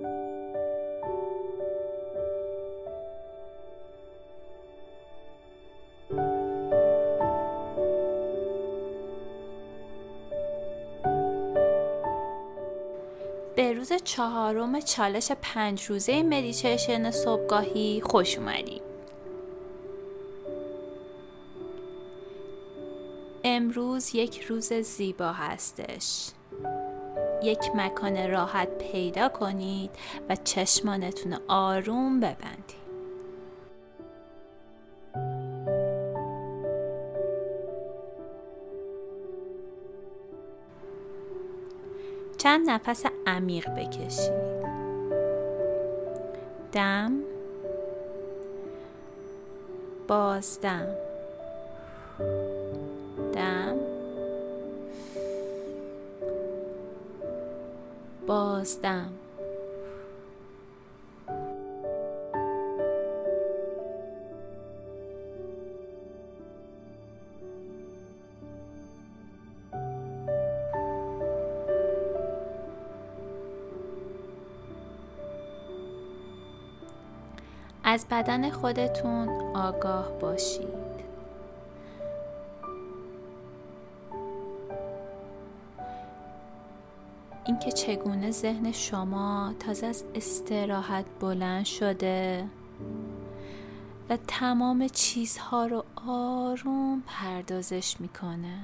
به روز چهارم چالش پنج روزه مدیتیشن صبحگاهی خوش اومدید امروز یک روز زیبا هستش. یک مکان راحت پیدا کنید و چشمانتون آروم ببندید. چند نفس عمیق بکشید. دم. بازدم. بازدم. از بدن خودتون آگاه باشید. اینکه چگونه ذهن شما تازه از استراحت بلند شده و تمام چیزها رو آروم پردازش می‌کنه.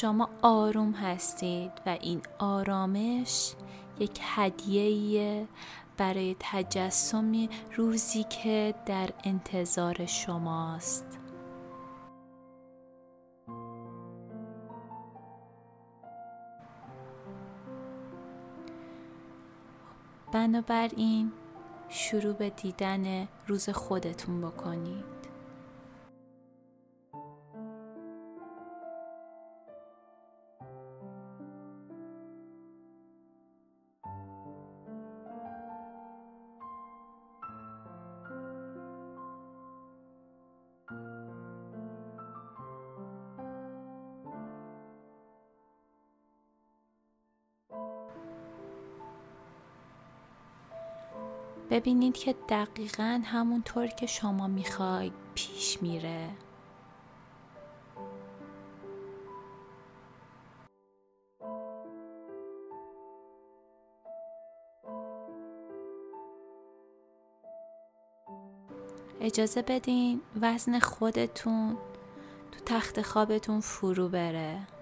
شما آروم هستید و این آرامش یک هدیه برای تجسم روزی که در انتظار شماست. بنابراین شروع به دیدن روز خودتون بکنید. ببینید که دقیقا همونطور که شما می‌خواید پیش میره. اجازه بدین وزن خودتون تو تخت خوابتون فرو بره.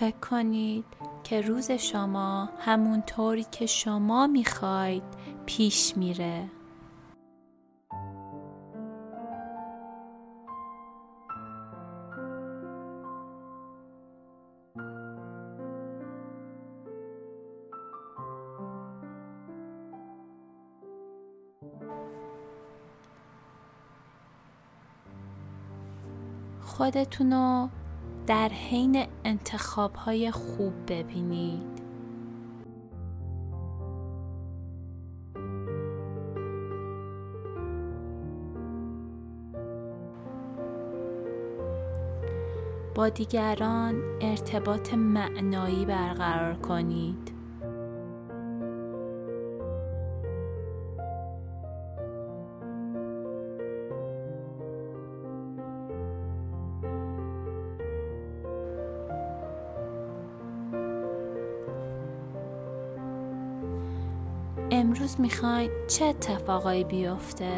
فکر کنید که روز شما همونطوری که شما می‌خواید پیش میره. خودتونو در حین انتخاب های خوب ببینید. با دیگران ارتباط معنایی برقرار کنید. امروز می‌خواین چه اتفاقایی بیفته؟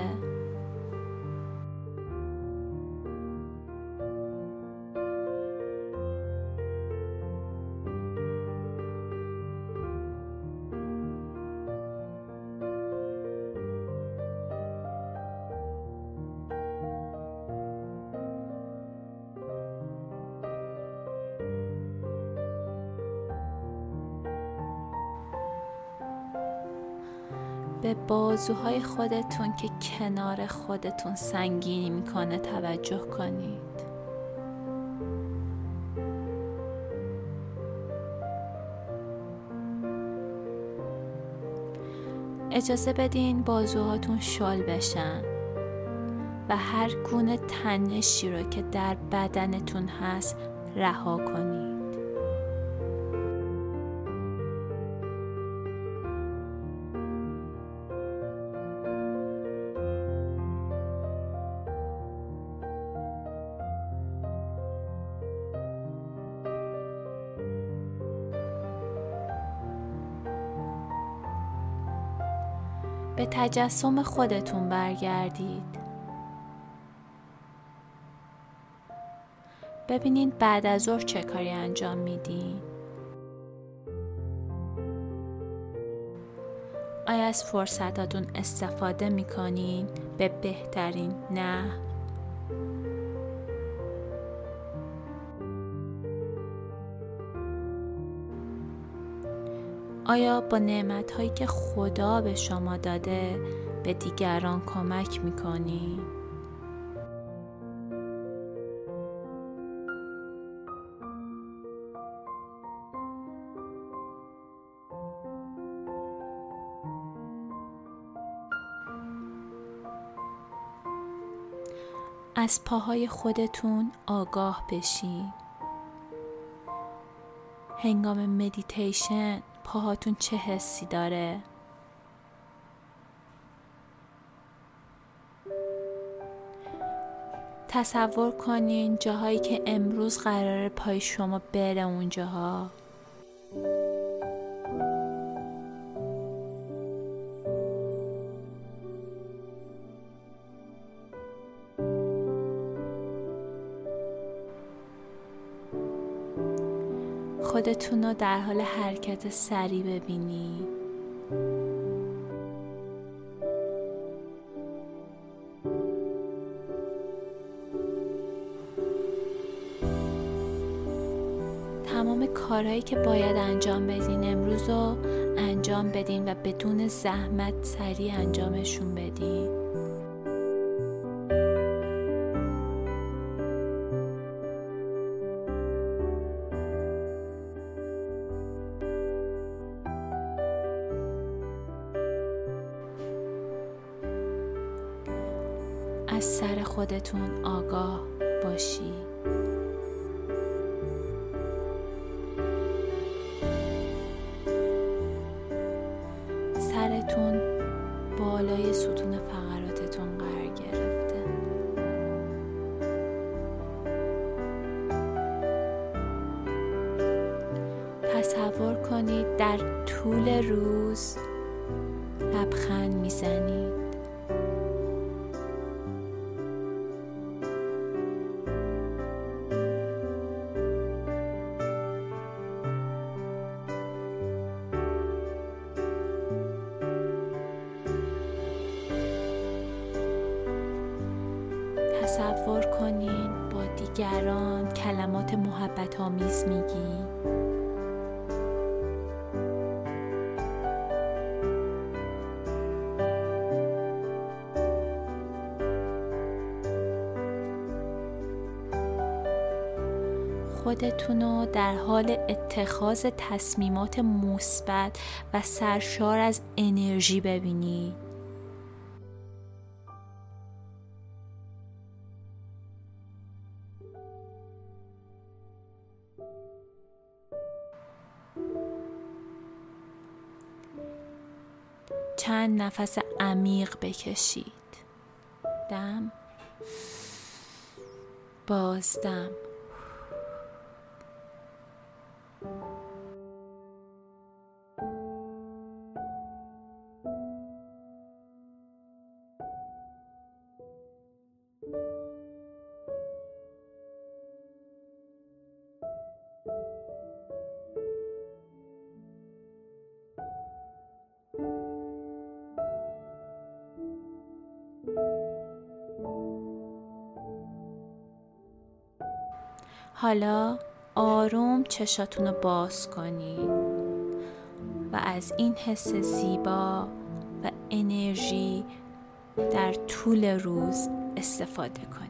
به بازوهای خودتون که کنار خودتون سنگینی می‌کنه توجه کنید. اجازه بدین بازوهاتون شال بشن و هر گونه تنشی رو که در بدنتون هست رها کنید. به تجسم خودتون برگردید. ببینین بعد از ظهر چه کاری انجام میدین. آیا از فرصتاتون استفاده می‌کنین؟ به بهترین نه. آیا با نعمت هایی که خدا به شما داده به دیگران کمک می‌کنی؟ از پاهای خودتون آگاه بشین هنگام مدیتیشن پاهاتون چه حسی داره؟ تصور کنین جاهایی که امروز قرار پای شما بره اونجاها. خودتون رو در حال حرکت سری ببینید. تمام کارهایی که باید انجام بدین امروز رو انجام بدین و بدون زحمت سریع انجامشون بدین. از سر خودتون آگاه باشی. سرتون بالای ستون فقراتتون قرار گرفته. تصور کنید در طول روز لبخند می‌زنید. تصور کنین با دیگران کلمات محبت آمیز میگی خودتون رو در حال اتخاذ تصمیمات مثبت و سرشار از انرژی ببینید. چند نفس عمیق بکشید. دم. بازدم حالا آروم چشاتون رو باز کنید و از این حس زیبا و انرژی در طول روز استفاده کنید.